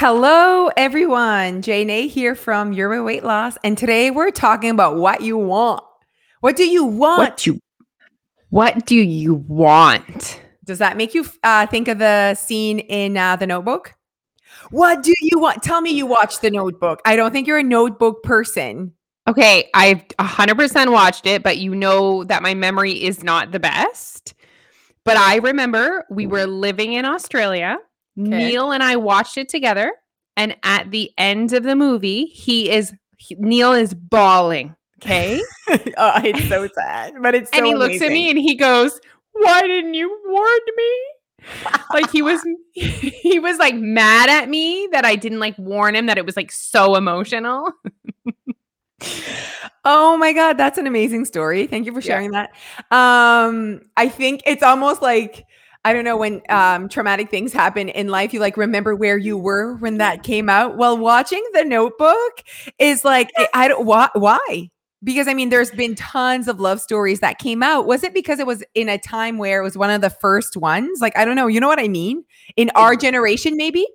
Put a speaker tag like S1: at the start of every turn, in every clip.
S1: Hello, everyone. Jane here from Your Weight Loss, and today we're talking about what you want. What do you want?
S2: What you What do you want?
S1: Does that make you uh, think of the scene in uh, The Notebook? What do you want? Tell me you watched The Notebook. I don't think you're a notebook person.
S2: Okay, I've 100% watched it, but you know that my memory is not the best. But I remember we were living in Australia. Neil and I watched it together, and at the end of the movie, he is he, Neil is bawling. Okay,
S1: oh, it's so sad, but it's so
S2: and he looks at me and he goes, "Why didn't you warn me?" like he was he was like mad at me that I didn't like warn him that it was like so emotional.
S1: Oh my god, that's an amazing story. Thank you for
S2: Yeah.
S1: sharing that. Um, I think it's almost like I don't know when um traumatic things happen in life, you like remember where you were when that came out. Well, watching The Notebook is like I- I don't why why? Because I mean, there's been tons of love stories that came out. Was it because it was in a time where it was one of the first ones? Like, I don't know. You know what I mean? In our generation, maybe?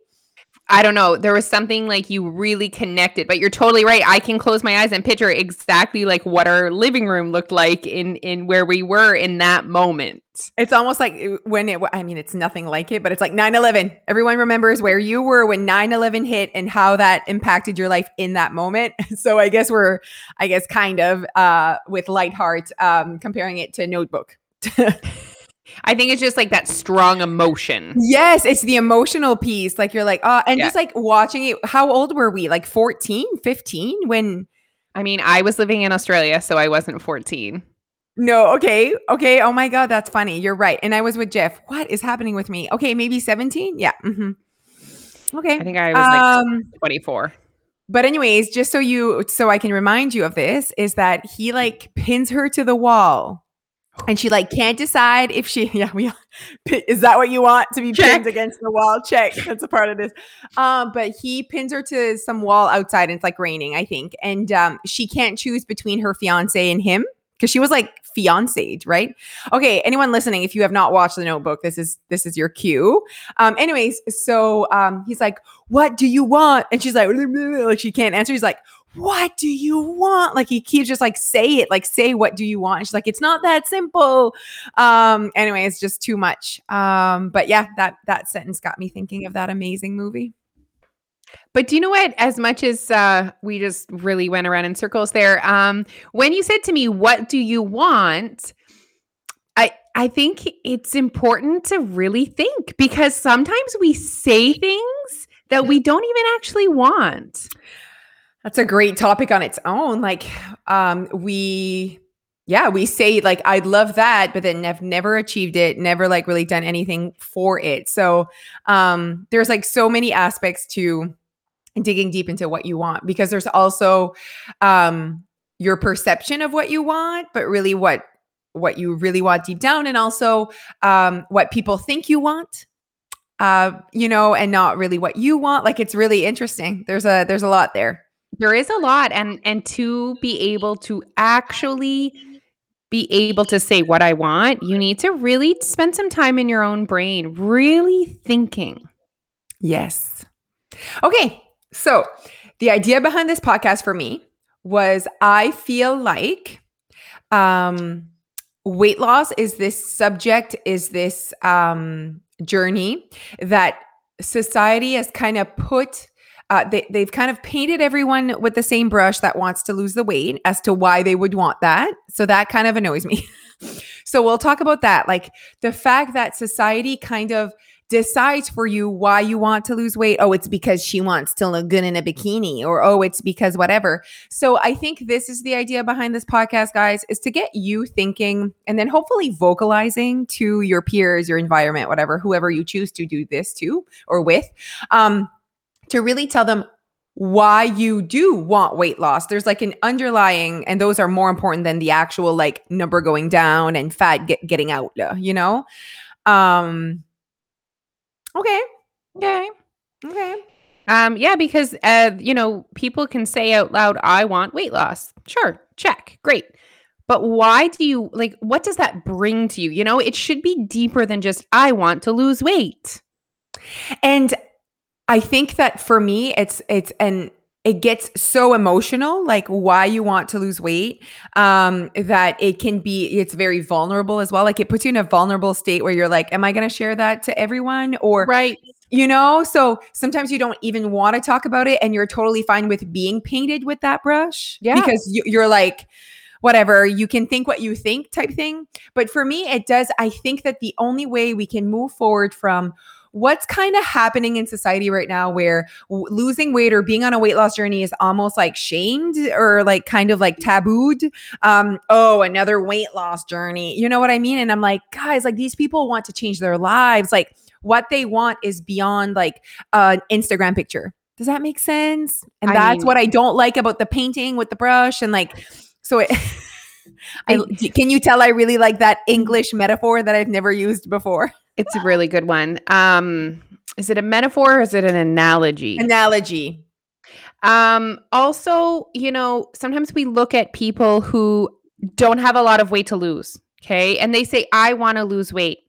S2: I don't know. There was something like you really connected, but you're totally right. I can close my eyes and picture exactly like what our living room looked like in in where we were in that moment.
S1: It's almost like uh, when it, I mean, it's nothing like it, but it's like 9 11. Everyone remembers where you were when 9 11 hit and how that impacted your life in that moment. So I guess we're, I guess, kind of uh, with light heart um, comparing it to Notebook.
S2: I think it's just like that strong emotion.
S1: yes, it's the emotional piece. Like you're like, oh, and
S2: Yeah.
S1: just like watching it. How old were we? Like 14, 15 when.
S2: I mean, I was living in Australia, so I wasn't 14.
S1: No, okay. Okay. Oh my God, that's funny. You're right. And I was with Jeff. What is happening with me? Okay, maybe 17. Yeah. hmm Okay.
S2: I think I was like
S1: um,
S2: 24.
S1: But anyways, just so you so I can remind you of this is that he like pins her to the wall. And she like can't decide if she yeah, we is that what you want to be
S2: Check.
S1: pinned against the wall? Check. That's a part of this. Um, but he pins her to some wall outside and it's like raining, I think. And um she can't choose between her fiance and him because she was like fiancéed, right? Okay, anyone listening, if you have not watched the notebook, this is this is your cue. Um, anyways, so um he's like, What do you want? And she's like, like she can't answer. He's like, What do you want? Like he keeps just like say it, like say what do you want? And she's like, It's not that simple. Um, anyway, it's just too much. Um, but yeah, that that sentence got me thinking of that amazing movie.
S2: But do you know what? As much as uh, we just really went around in circles there, um, when you said to me, "What do you want?" I I think it's important to really think because sometimes we say things that we don't even actually want.
S1: That's a great topic on its own. Like, um, we, yeah, we say like, I'd love that, but then I've never achieved it, never like really done anything for it. So, um, there's like so many aspects to digging deep into what you want because there's also, um, your perception of what you want, but really what what you really want deep down, and also, um, what people think you want. Uh, you know, and not really what you want. Like, it's really interesting. There's a there's a lot there.
S2: There is a lot, and and to be able to actually be able to say what I want, you need to really spend some time in your own brain, really thinking.
S1: Yes. Okay. So, the idea behind this podcast for me was I feel like um weight loss is this subject is this um journey that society has kind of put uh, they, they've kind of painted everyone with the same brush that wants to lose the weight as to why they would want that. So that kind of annoys me. so we'll talk about that. Like the fact that society kind of decides for you why you want to lose weight. Oh, it's because she wants to look good in a bikini, or oh, it's because whatever. So I think this is the idea behind this podcast, guys, is to get you thinking and then hopefully vocalizing to your peers, your environment, whatever, whoever you choose to do this to or with. Um, to really tell them why you do want weight loss. There's like an underlying, and those are more important than the actual like number going down and fat get, getting out, uh, you know? Um, okay.
S2: Okay.
S1: Okay.
S2: Um, yeah, because uh, you know, people can say out loud, I want weight loss. Sure, check, great. But why do you like what does that bring to you? You know, it should be deeper than just I want to lose weight.
S1: And I think that for me, it's it's and it gets so emotional like why you want to lose weight um that it can be it's very vulnerable as well. Like it puts you in a vulnerable state where you're like am i going to share that to everyone? Or
S2: right.
S1: you know? So sometimes you don't even want to talk about it and you're totally fine with being painted with that brush
S2: Yeah.
S1: because you, you're like whatever you can think what you think type thing. But for me it does i think that the only way we can move forward from what's kind of happening in society right now where w- losing weight or being on a weight loss journey is almost like shamed or like kind of like tabooed? Um oh another weight loss journey you know what i mean? And i'm like guys like these people want to change their lives. Like what they want is beyond like an instagram picture. Does that make sense? And
S2: I
S1: that's
S2: mean-
S1: what i don't like about the painting with the brush and like so it I, can you tell I really like that English metaphor that I've never used before?
S2: It's a really good one. Um, is it a metaphor or is it an analogy?
S1: Analogy.
S2: Um, also, you know, sometimes we look at people who don't have a lot of weight to lose, okay? And they say, I want to lose weight.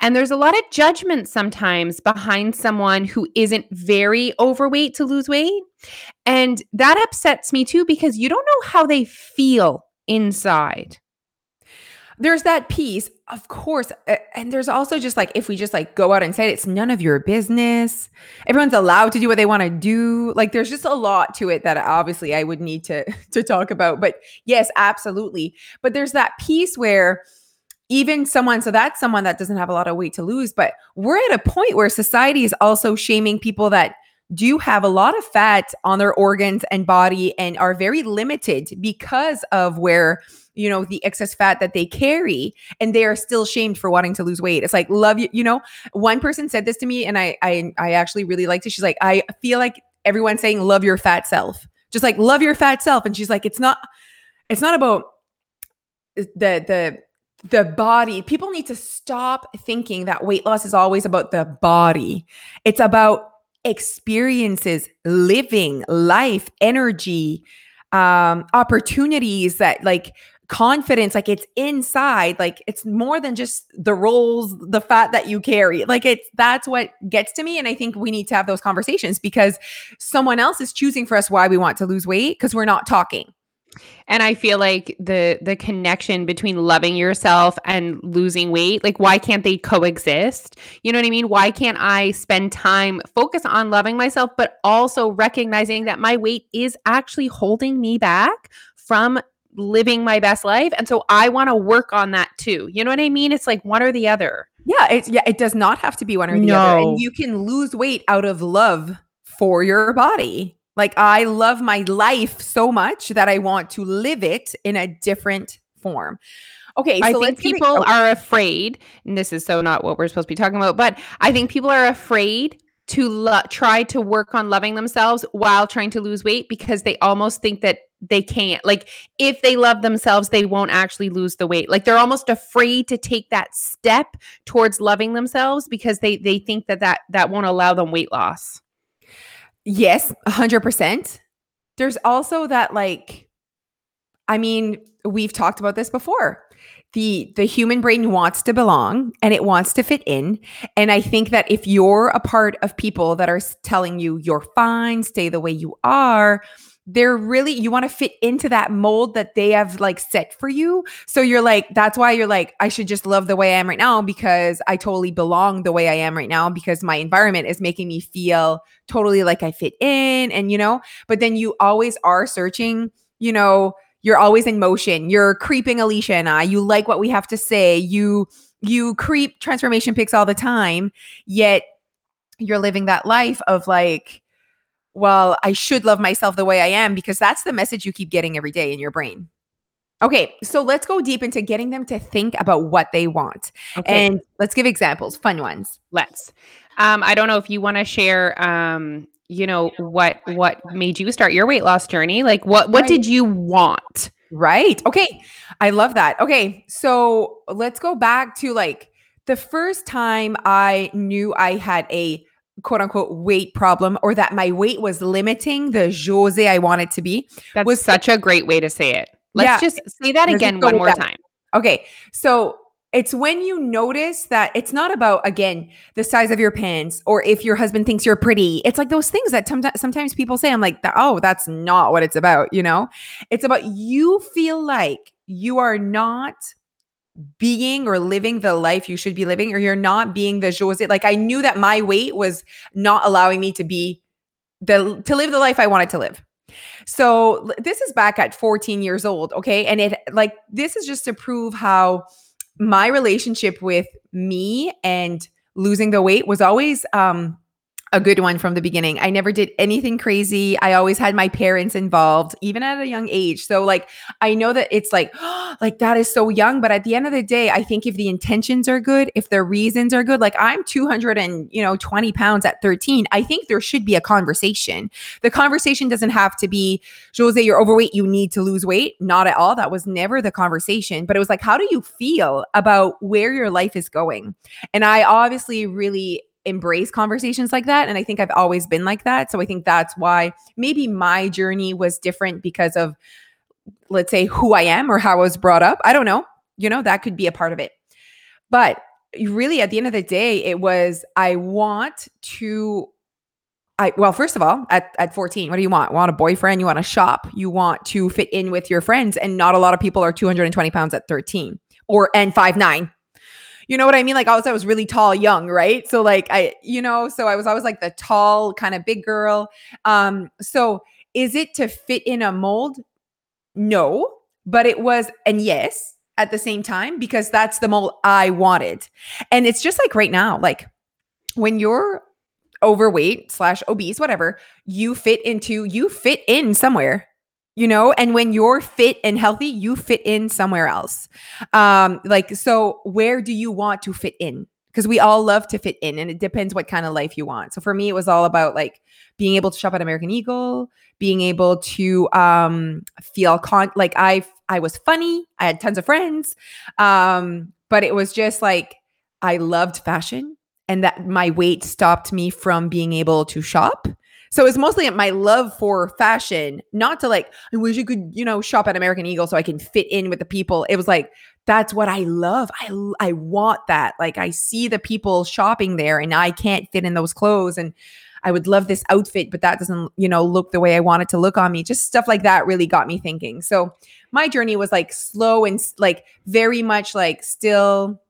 S2: And there's a lot of judgment sometimes behind someone who isn't very overweight to lose weight. And that upsets me too because you don't know how they feel inside.
S1: There's that piece, of course. And there's also just like, if we just like go out and say it, it's none of your business. Everyone's allowed to do what they want to do. Like there's just a lot to it that obviously I would need to to talk about. But yes, absolutely. But there's that piece where even someone, so that's someone that doesn't have a lot of weight to lose, but we're at a point where society is also shaming people that do have a lot of fat on their organs and body and are very limited because of where you know the excess fat that they carry and they are still shamed for wanting to lose weight. It's like love you you know one person said this to me and i i, I actually really liked it. She's like i feel like everyone's saying love your fat self. Just like love your fat self. And she's like it's not it's not about the the the body. People need to stop thinking that weight loss is always about the body. It's about experiences living life energy um opportunities that like confidence like it's inside like it's more than just the rolls the fat that you carry like it's that's what gets to me and i think we need to have those conversations because someone else is choosing for us why we want to lose weight because we're not talking
S2: And I feel like the the connection between loving yourself and losing weight, like why can't they coexist? You know what I mean? Why can't I spend time focus on loving myself but also recognizing that my weight is actually holding me back from living my best life and so I want to work on that too. You know what I mean? It's like one or the other.
S1: Yeah, it's yeah, it does not have to be one or the other.
S2: No.
S1: And you can lose weight out of love for your body. Like I love my life so much that I want to live it in a different form. Okay, so
S2: I think
S1: it-
S2: people
S1: oh,
S2: are afraid, and this is so not what we're supposed to be talking about, but I think people are afraid to lo- try to work on loving themselves while trying to lose weight because they almost think that they can't. Like, if they love themselves, they won't actually lose the weight. Like, they're almost afraid to take that step towards loving themselves because they they think that that that won't allow them weight loss.
S1: Yes, 100%. There's also that like I mean, we've talked about this before. The the human brain wants to belong and it wants to fit in, and I think that if you're a part of people that are telling you you're fine, stay the way you are, they're really you want to fit into that mold that they have like set for you. So you're like that's why you're like I should just love the way I am right now because I totally belong the way I am right now because my environment is making me feel totally like I fit in and you know, but then you always are searching, you know, you're always in motion. You're creeping Alicia and I. You like what we have to say. You you creep transformation pics all the time, yet you're living that life of like well, I should love myself the way I am because that's the message you keep getting every day in your brain. Okay, so let's go deep into getting them to think about what they want. And let's give examples, fun ones.
S2: let's um i don't know if you want to share um you know what what made you start your weight loss journey like what what
S1: Right.
S2: did you want
S1: Right. Okay. I love that. Okay. So let's go back to like the first time I knew I had a quote unquote weight problem or that my weight was limiting the Jose I wanted to be.
S2: That
S1: Was-
S2: such a great way to say it let's
S1: Yeah.
S2: just say that again one more
S1: that.
S2: time
S1: Okay. So It's when you notice that it's not about again the size of your pants or if your husband thinks you're pretty. It's like those things that sometimes sometimes people say. I'm like, oh, that's not what it's about. You know, it's about you feel like you are not being or living the life you should be living, or you're not being the Jose. Like I knew that my weight was not allowing me to be the to live the life I wanted to live. So this is back at 14 years old, okay? And it like this is just to prove how my relationship with me and losing the weight was always um a good one from the beginning. I never did anything crazy. I always had my parents involved, even at a young age. So like I know that it's like, like that is so young, but at the end of the day, I think if the intentions are good, if the reasons are good, like I'm 200 and you know 20 pounds at 13, I think there should be a conversation. The conversation doesn't have to be, Jose, you're overweight, you need to lose weight. Not at all. That was never the conversation. But it was like, how do you feel about where your life is going? And I obviously really embrace conversations like that. And I think I've always been like that. So I think that's why maybe my journey was different because of, let's say, who I am or how I was brought up. I don't know. You know, that could be a part of it. But really, at the end of the day, it was I want to. I well, first of all, at, at 14, what do you want? Want a boyfriend? You want to shop? You want to fit in with your friends? And not a lot of people are 220 pounds at 13 or and five nine you know what I mean? Like also I was really tall, young, right? So like I, you know, so I was always like the tall kind of big girl. Um, so is it to fit in a mold? No, but it was, and yes, at the same time, because that's the mold I wanted. And it's just like right now, like when you're overweight slash obese, whatever, you fit into, you fit in somewhere you know and when you're fit and healthy you fit in somewhere else. Um like so where do you want to fit in? Because we all love to fit in and it depends what kind of life you want. So for me it was all about like being able to shop at american eagle being able to um feel con like i i was funny i had tons of friends um but it was just like i loved fashion and that my weight stopped me from being able to shop so it's mostly my love for fashion, not to like, I wish you could, you know, shop at American Eagle so I can fit in with the people. It was like, that's what I love. I I want that. Like I see the people shopping there and I can't fit in those clothes and I would love this outfit, but that doesn't, you know, look the way I want it to look on me. Just stuff like that really got me thinking. So my journey was like slow and like very much like still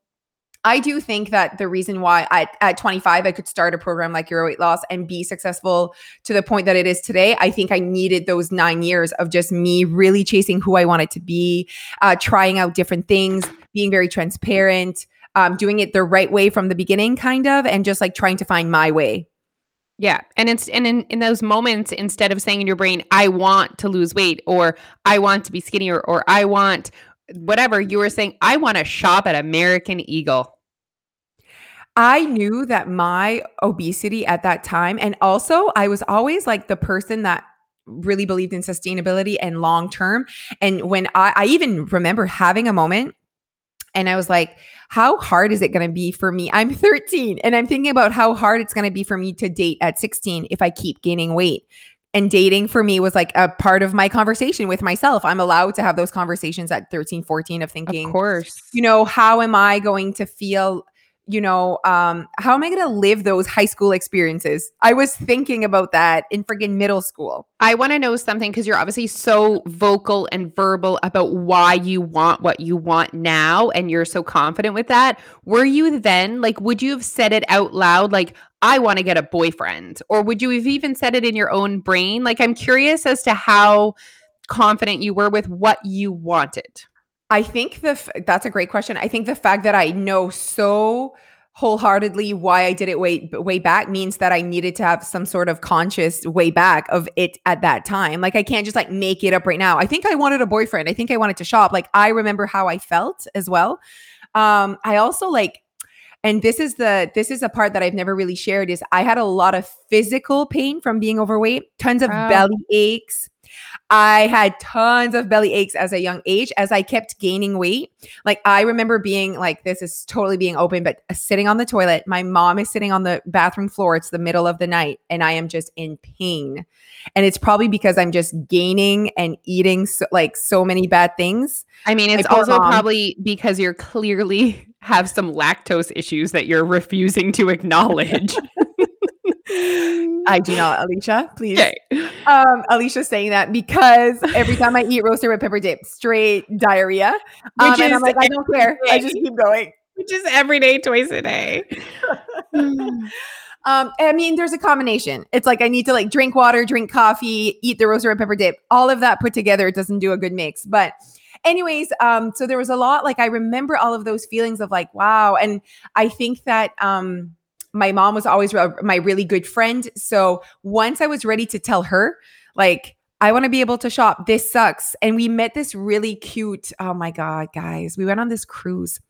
S1: I do think that the reason why I, at 25 I could start a program like Your Weight Loss and be successful to the point that it is today, I think I needed those nine years of just me really chasing who I wanted to be, uh, trying out different things, being very transparent, um, doing it the right way from the beginning, kind of, and just like trying to find my way.
S2: Yeah. And it's and in, in those moments, instead of saying in your brain, I want to lose weight or I want to be skinnier or I want whatever, you were saying, I want to shop at American Eagle.
S1: I knew that my obesity at that time, and also I was always like the person that really believed in sustainability and long term. And when I, I even remember having a moment and I was like, how hard is it going to be for me? I'm 13 and I'm thinking about how hard it's going to be for me to date at 16 if I keep gaining weight. And dating for me was like a part of my conversation with myself. I'm allowed to have those conversations at 13, 14 of thinking,
S2: of course,
S1: you know, how am I going to feel you know, um, how am I going to live those high school experiences? I was thinking about that in freaking middle school.
S2: I want to know something because you're obviously so vocal and verbal about why you want what you want now, and you're so confident with that. Were you then like, would you have said it out loud, like, I want to get a boyfriend? Or would you have even said it in your own brain? Like, I'm curious as to how confident you were with what you wanted.
S1: I think the f- that's a great question. I think the fact that I know so wholeheartedly why I did it way way back means that I needed to have some sort of conscious way back of it at that time. Like I can't just like make it up right now. I think I wanted a boyfriend. I think I wanted to shop. Like I remember how I felt as well. Um I also like and this is the this is a part that I've never really shared is I had a lot of physical pain from being overweight, tons of wow. belly aches, I had tons of belly aches as a young age as I kept gaining weight. Like I remember being like, this is totally being open, but uh, sitting on the toilet. My mom is sitting on the bathroom floor. It's the middle of the night and I am just in pain. And it's probably because I'm just gaining and eating so, like so many bad things.
S2: I mean, it's also mom, probably because you're clearly have some lactose issues that you're refusing to acknowledge.
S1: I do not, Alicia. Please.
S2: Okay.
S1: Um, Alicia's saying that because every time I eat roasted red pepper dip, straight diarrhea. Um,
S2: Which
S1: and I'm like, I don't care. I just keep going.
S2: Which is every day, twice a day.
S1: Um, I mean, there's a combination. It's like I need to like drink water, drink coffee, eat the roasted red pepper dip. All of that put together it doesn't do a good mix. But anyways, um, so there was a lot, like I remember all of those feelings of like, wow. And I think that um my mom was always re- my really good friend. So once I was ready to tell her, like, I want to be able to shop. This sucks. And we met this really cute, oh my God, guys. We went on this cruise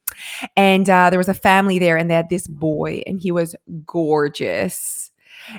S1: and uh, there was a family there and they had this boy and he was gorgeous.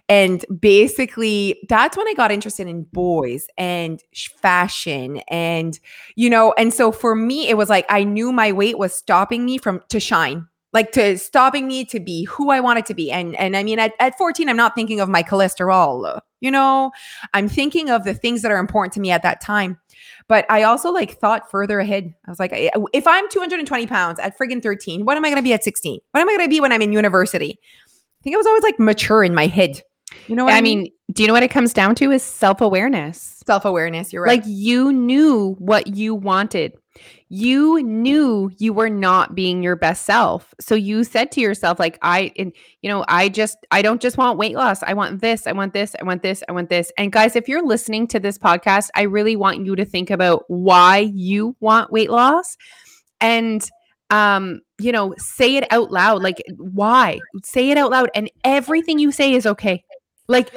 S1: And basically, that's when I got interested in boys and fashion. And, you know, and so for me, it was like I knew my weight was stopping me from to shine like to stopping me to be who I wanted to be. And and I mean at, at 14, I'm not thinking of my cholesterol, you know, I'm thinking of the things that are important to me at that time. But I also like thought further ahead. I was like, if I'm 220 pounds at friggin' 13, what am I gonna be at 16? What am I gonna be when I'm in university? I think I was always like mature in my head. You know what
S2: I mean, do you know what it comes down to is self-awareness.
S1: Self-awareness, you're right.
S2: Like you knew what you wanted. You knew you were not being your best self. So you said to yourself like I and you know, I just I don't just want weight loss. I want this, I want this, I want this, I want this. And guys, if you're listening to this podcast, I really want you to think about why you want weight loss and um you know say it out loud like why say it out loud and everything you say is okay like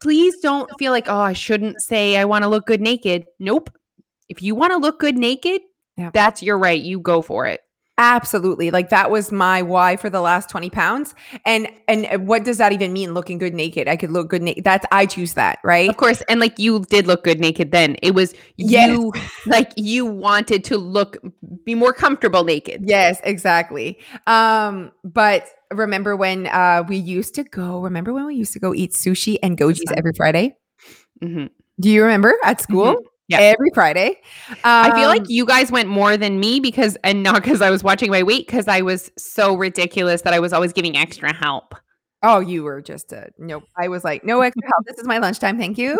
S2: please don't feel like oh i shouldn't say i want to look good naked nope if you want to look good naked
S1: Yeah.
S2: that's your right you go for it
S1: Absolutely. Like that was my why for the last 20 pounds. And and what does that even mean? Looking good naked. I could look good naked. That's I choose that, right?
S2: of course and like you did look good naked then it was
S1: Yes.
S2: you like you wanted to look be more comfortable naked
S1: Yes, exactly. Um, but remember when uh we used to go, remember when we used to go eat sushi and goji's every Friday?
S2: Mhm.
S1: Do you remember at school?
S2: Yeah.
S1: Every Friday.
S2: I feel
S1: Um,
S2: like you guys went more than me because, and not because I was watching my weight, because I was so ridiculous that I was always giving extra help.
S1: Oh, you were just a nope. I was like, no extra help. This is my lunchtime. Thank you.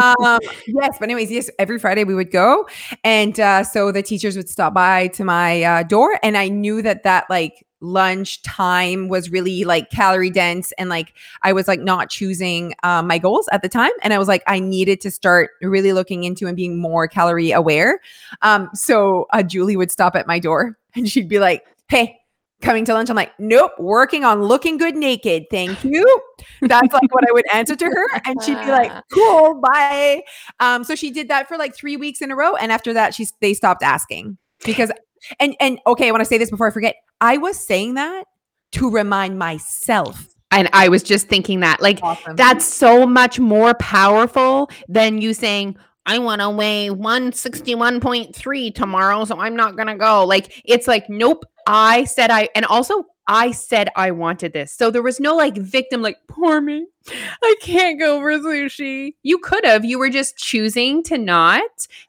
S1: Um, yes, but anyways, yes, every Friday we would go, and uh, so the teachers would stop by to my uh, door, and I knew that that like lunch time was really like calorie dense, and like I was like not choosing um, my goals at the time, and I was like, I needed to start really looking into and being more calorie aware. Um, so uh, Julie would stop at my door, and she'd be like, Hey, coming to lunch. I'm like, nope, working on looking good naked. Thank you. That's like what I would answer to her. And she'd be like, cool, bye. Um, so she did that for like three weeks in a row. And after that, she's they stopped asking because and and okay, I want to say this before I forget. I was saying that to remind myself.
S2: And I was just thinking that, like,
S1: Awesome.
S2: that's so much more powerful than you saying, I want to weigh 161.3 tomorrow, so I'm not going to go. Like, it's like, nope, I said I, and also I said I wanted this. So there was no like victim, like, poor me, I can't go for sushi. You could have, you were just choosing to not,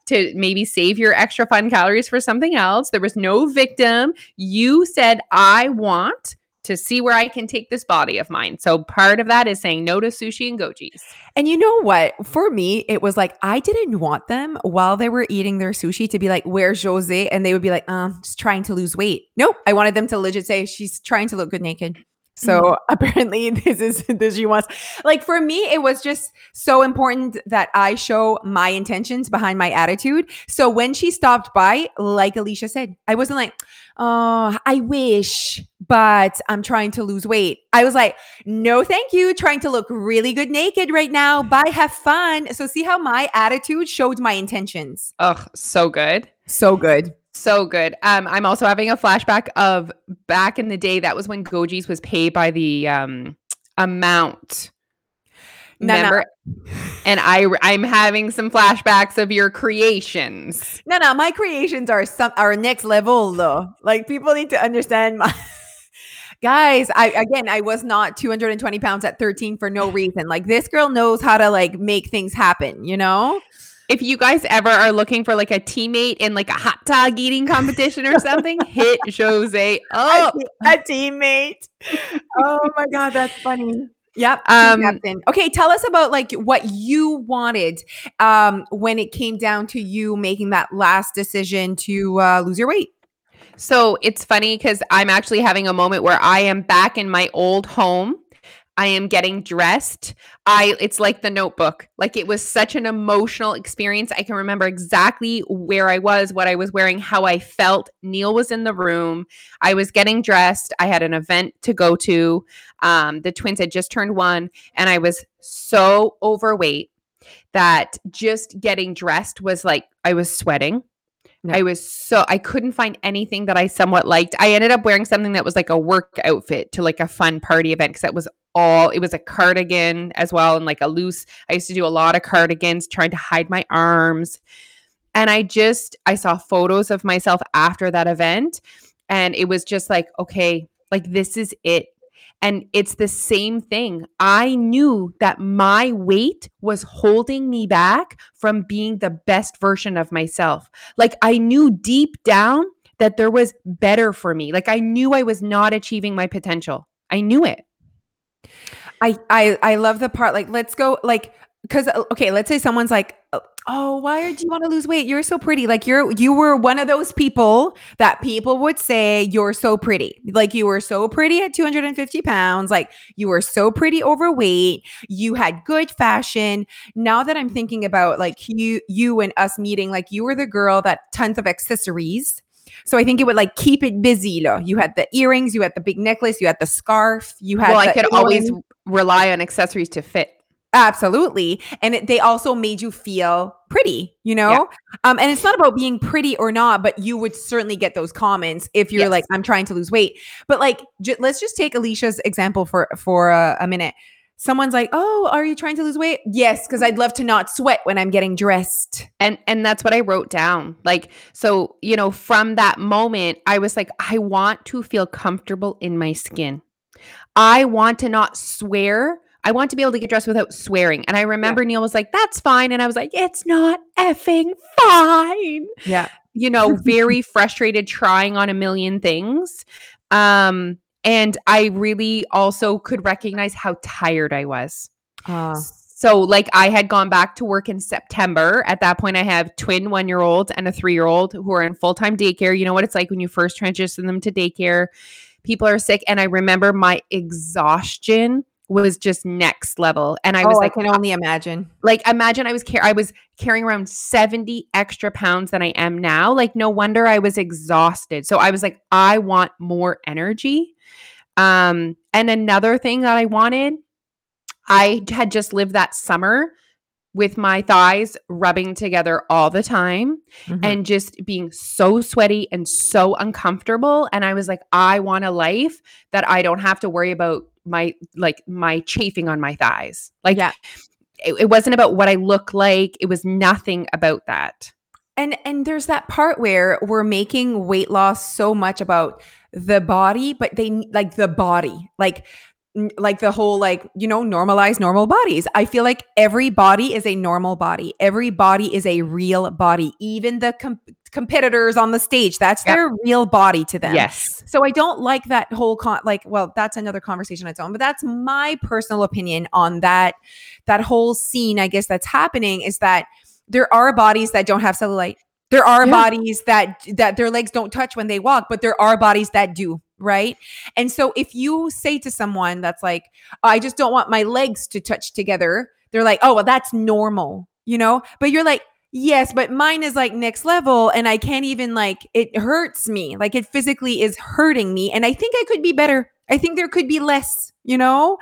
S2: to maybe save your extra fun calories for something else. There was no victim. You said, I want to see where I can take this body of mine. So part of that is saying no to sushi and goji's.
S1: And you know what? For me, it was like I didn't want them while they were eating their sushi to be like, "Where's Jose?" And they would be like, "Um, just trying to lose weight." Nope. I wanted them to legit say, "She's trying to look good naked." So apparently, this is this she wants. Like for me, it was just so important that I show my intentions behind my attitude. So when she stopped by, like Alicia said, I wasn't like, "Oh, I wish," but I'm trying to lose weight. I was like, no, thank you. Trying to look really good naked right now. Bye. Have fun. So, see how my attitude showed my intentions.
S2: Ugh, so good.
S1: So good.
S2: So good. Um, I'm also having a flashback of back in the day. That was when Goji's was paid by the um amount.
S1: No, no.
S2: And I I'm having some flashbacks of your creations.
S1: No, no, my creations are some are next level though. Like people need to understand my guys. I again, I was not 220 pounds at 13 for no reason. Like this girl knows how to like make things happen, you know?
S2: if you guys ever are looking for like a teammate in like a hot dog eating competition or something, hit Jose up.
S1: a teammate. Oh my god, that's funny. Yep.
S2: Um.
S1: Okay, tell us about like what you wanted um when it came down to you making that last decision to uh, lose your weight.
S2: So it's funny because I'm actually having a moment where I am back in my old home. I am getting dressed. I it's like the notebook. Like it was such an emotional experience. I can remember exactly where I was, what I was wearing, how I felt. Neil was in the room. I was getting dressed. I had an event to go to. Um, the twins had just turned one, and I was so overweight that just getting dressed was like I was sweating.
S1: Yeah.
S2: I was so I couldn't find anything that I somewhat liked. I ended up wearing something that was like a work outfit to like a fun party event because that was all it was a cardigan as well and like a loose. I used to do a lot of cardigans trying to hide my arms. And I just I saw photos of myself after that event and it was just like okay, like this is it. And it's the same thing. I knew that my weight was holding me back from being the best version of myself. Like I knew deep down that there was better for me. Like I knew I was not achieving my potential. I knew it.
S1: I I I love the part like let's go like because uh, okay, let's say someone's like, uh, "Oh, why do you want to lose weight? You're so pretty." Like you're you were one of those people that people would say you're so pretty. Like you were so pretty at 250 pounds. Like you were so pretty overweight. You had good fashion. Now that I'm thinking about like you you and us meeting, like you were the girl that tons of accessories. So I think it would like keep it busy. Lo. You had the earrings, you had the big necklace, you had the scarf, you had.
S2: Well, I could always rely on accessories to fit.
S1: Absolutely. And it, they also made you feel pretty, you know?
S2: Yeah.
S1: Um, and it's not about being pretty or not, but you would certainly get those comments if you're
S2: Yes.
S1: like, I'm trying to lose weight. But like, j- let's just take Alicia's example for, for a, a minute. Someone's like, Oh, are you trying to lose weight? Yes, because I'd love to not sweat when I'm getting dressed.
S2: and and that's what i wrote down like so you know from that moment i was like i want to feel comfortable in my skin i want to not swear i want to be able to get dressed without swearing and i remember neil was like that's fine and i was like it's not effing fine
S1: Yeah.
S2: you know very frustrated trying on a million things um and i really also could recognize how tired i was
S1: Uh,
S2: so, like, I had gone back to work in September. At that point, I have twin one year olds and a three year old who are in full time daycare. You know what it's like when you first transition them to daycare. People are sick. And I remember my exhaustion was just next level. And I was
S1: oh,
S2: like,
S1: I can only imagine.
S2: like imagine I was car- I was carrying around 70 extra pounds than I am now. Like no wonder I was exhausted. So I was like I want more energy. Um and another thing that I wanted I had just lived that summer with my thighs rubbing together all the time
S1: Mhm.
S2: and just being so sweaty and so uncomfortable and I was like I want a life that I don't have to worry about my like my chafing on my thighs. Like
S1: yeah.
S2: it, it wasn't about what I look like. It was nothing about that.
S1: And and there's that part where we're making weight loss so much about the body, but they like the body, like like the whole like you know normalize normal bodies. I feel like every body is a normal body. Every body is a real body. Even the com- competitors on the stage, that's
S2: Yep.
S1: their real body to them.
S2: Yes.
S1: So I don't like that whole con like well that's another conversation on its own but that's my personal opinion on that that whole scene I guess that's happening is that there are bodies that don't have cellulite. There are
S2: Yeah.
S1: bodies that that their legs don't touch when they walk, but there are bodies that do, right? And so if you say to someone that's like I just don't want my legs to touch together, they're like, "Oh, well that's normal." You know? But you're like Yes, but mine is like next level and I can't even like it hurts me. Like it physically is hurting me and I think I could be better. I think there could be less, you know?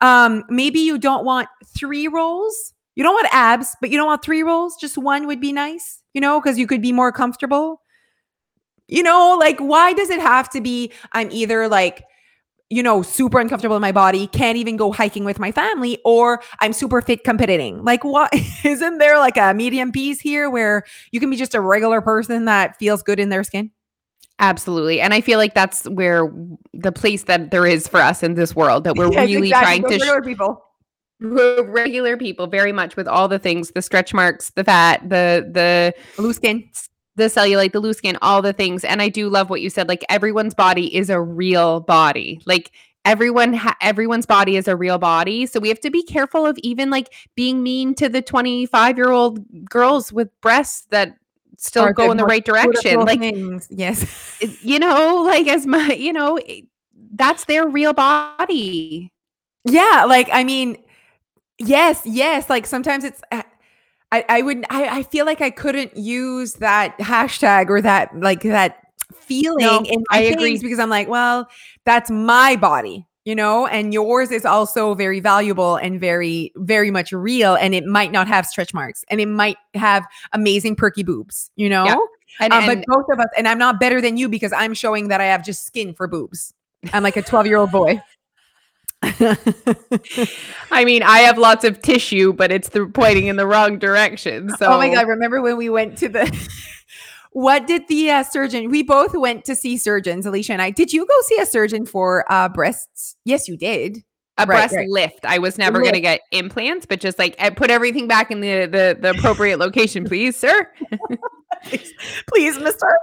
S1: Um maybe you don't want 3 rolls. You don't want abs, but you don't want 3 rolls. Just one would be nice, you know, cuz you could be more comfortable. You know, like why does it have to be I'm either like you know, super uncomfortable in my body, can't even go hiking with my family, or I'm super fit competing. Like, what isn't there like a medium piece here where you can be just a regular person that feels good in their skin?
S2: Absolutely. And I feel like that's where the place that there is for us in this world that we're
S1: Yes,
S2: really
S1: exactly.
S2: trying to sh-
S1: regular people.
S2: regular people very much with all the things the stretch marks the fat the the
S1: loose skin
S2: the cellulite the loose skin all the things. And i do love what you said like everyone's body is a real body. Like everyone ha- everyone's body is a real body. So we have to be careful of even like being mean to the 25 year old girls with breasts that still
S1: Are
S2: go in the right direction. like
S1: things. yes.
S2: you know like as my you know that's their real body.
S1: Yeah, like I mean, yes, yes. Like sometimes it's uh, I I would I, I feel like I couldn't use that hashtag or that like that feeling
S2: No,
S1: in my
S2: I
S1: things
S2: agree.
S1: because I'm like, well, that's my body, you know, and yours is also very valuable and very very much real, and it might not have stretch marks, and it might have amazing perky boobs, you know.
S2: Yeah. and,
S1: Um,
S2: and
S1: but both of us, and I'm not better than you because I'm showing that I have just skin for boobs. I'm like a 12 year old boy.
S2: I mean, I have lots of tissue, but it's the pointing in the wrong direction. So
S1: oh my god! Remember when we went to the? what did the uh, surgeon? We both went to see surgeons, Alicia and I. Did you go see a surgeon for uh, breasts? Yes, you did.
S2: A
S1: Right,
S2: breast
S1: right.
S2: lift. I was never going to get implants, but just like I put everything back in the the, the appropriate location, please, sir.
S1: please, please, Mister.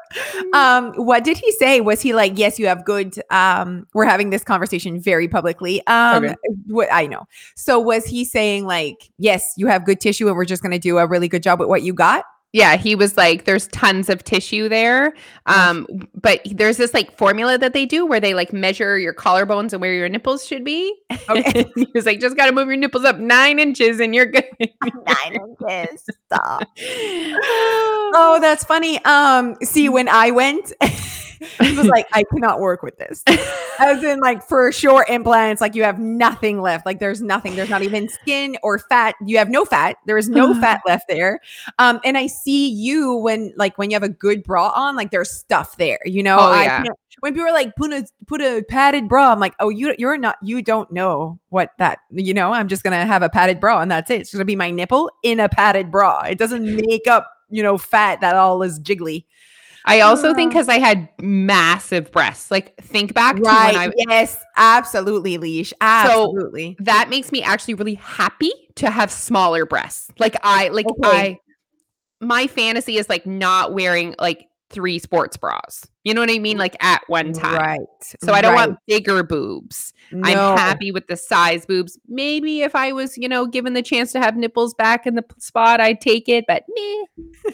S1: Um, what did he say? Was he like, "Yes, you have good"? Um, we're having this conversation very publicly. Um,
S2: Okay.
S1: what I know. So was he saying like, "Yes, you have good tissue, and we're just going to do a really good job with what you got"?
S2: Yeah, he was like, "There's tons of tissue there." Um, but there's this like formula that they do where they like measure your collarbones and where your nipples should be.
S1: Okay.
S2: he was like, "Just got to move your nipples up nine inches, and you're good."
S1: Nine inches. Stop. Oh, that's funny. Um, see, when I went, he was like, I cannot work with this. As in, like, for sure, implants, like you have nothing left. Like, there's nothing. There's not even skin or fat. You have no fat. There is no fat left there. Um, and I see you when, like, when you have a good bra on, like, there's stuff there. You know,
S2: Oh, yeah.
S1: when people are like, put a put a padded bra, I'm like, oh, you you're not, you don't know what that. You know, I'm just gonna have a padded bra, and that's it. It's gonna be my nipple in a padded bra. It doesn't make up, you know, fat that all is jiggly.
S2: I also think
S1: Ah.
S2: because I had massive breasts. Like, think back to when
S1: Right.
S2: I
S1: yes. Absolutely, leash. Absolutely.
S2: that makes me actually really happy to have smaller breasts. Like I like
S1: Okay.
S2: I my fantasy is like not wearing like three sports bras. You know what I mean? Mm. Like at one time.
S1: Right.
S2: So I don't
S1: right.
S2: want bigger boobs.
S1: No.
S2: I'm happy with the size boobs. Maybe if I was, you know, given the chance to have nipples back in the spot, I'd take it, but meh.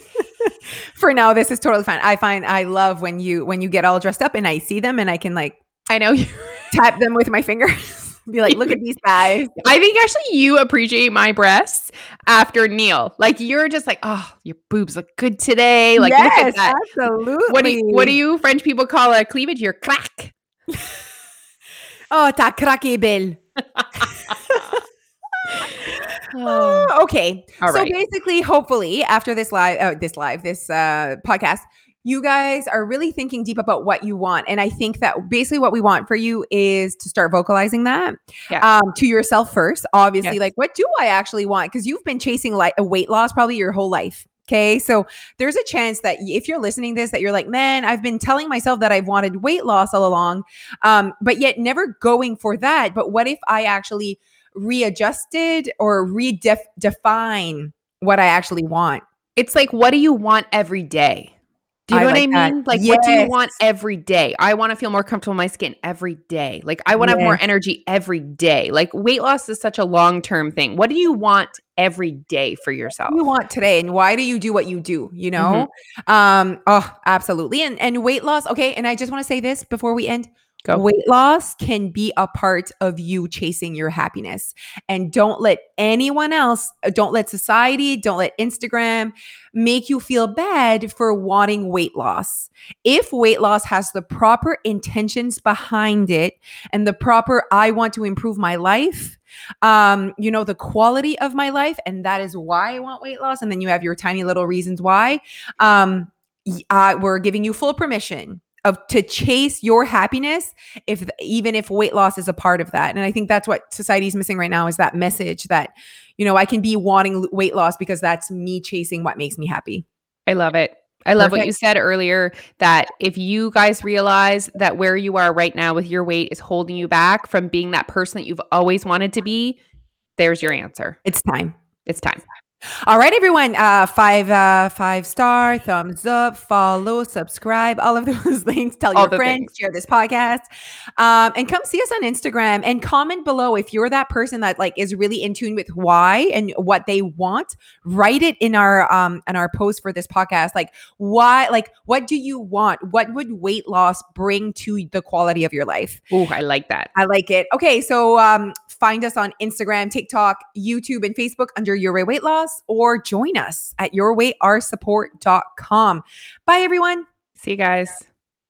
S1: For now, this is totally fine. I find I love when you when you get all dressed up and I see them and I can like
S2: I know you
S1: tap them with my fingers. Be like, look at these guys.
S2: I think actually you appreciate my breasts after Neil. Like you're just like, oh, your boobs look good today. Like look at
S1: yes,
S2: that.
S1: absolutely.
S2: What do you, what do you French people call a cleavage? Your crack.
S1: Oh, ta craqué belle.
S2: Oh.
S1: Okay.
S2: All
S1: so
S2: right.
S1: basically, hopefully, after this live, uh, this live, this uh, podcast, you guys are really thinking deep about what you want, and I think that basically what we want for you is to start vocalizing that
S2: Yeah.
S1: um, to yourself first. Obviously,
S2: Yes.
S1: like what do I actually want? Because you've been chasing like a weight loss probably your whole life. Okay, so there's a chance that if you're listening to this, that you're like, man, I've been telling myself that I've wanted weight loss all along, um, but yet never going for that. But what if I actually readjusted or redefine what I actually want?
S2: It's like, what do you want every day? Do you
S1: I
S2: know what I
S1: like that.
S2: mean? Like, what do you want every day? I want to feel more comfortable in my skin every day. Like, I want to have more energy every day. Like, weight loss is such a long term thing. What do you want every day for yourself?
S1: What do you want today and why do you do what you do you know
S2: Mm-hmm.
S1: um oh absolutely and and weight loss okay and i just want to say this before we end
S2: Go.
S1: weight loss can be a part of you chasing your happiness and don't let anyone else uh, don't let society don't let instagram make you feel bad for wanting weight loss if weight loss has the proper intentions behind it and the proper i want to improve my life um you know the quality of my life and that is why i want weight loss and then you have your tiny little reasons why um y- uh, we're giving you full permission of to chase your happiness if even if weight loss is a part of that and i think that's what society is missing right now is that message that you know i can be wanting weight loss because that's me chasing what makes me happy
S2: I love it. I love what you said earlier that if you guys realize that where you are right now with your weight is holding you back from being that person that you've always wanted to be, There's your answer.
S1: It's time.
S2: It's time.
S1: All right, everyone. Uh, five, uh, five star, thumbs up, follow, subscribe, all of those things. Tell
S2: All
S1: your friends,
S2: things.
S1: share this podcast, um, and come see us on Instagram and comment below if you're that person that like is really in tune with why and what they want. Write it in our um in our post for this podcast. Like why, like what do you want? What would weight loss bring to the quality of your life?
S2: Oh, I like that.
S1: I like it. Okay, so um, find us on Instagram, TikTok, YouTube, and Facebook under Your Way Weight Loss, or join us at yourwayRsupport.com. Bye, everyone.
S2: See you guys.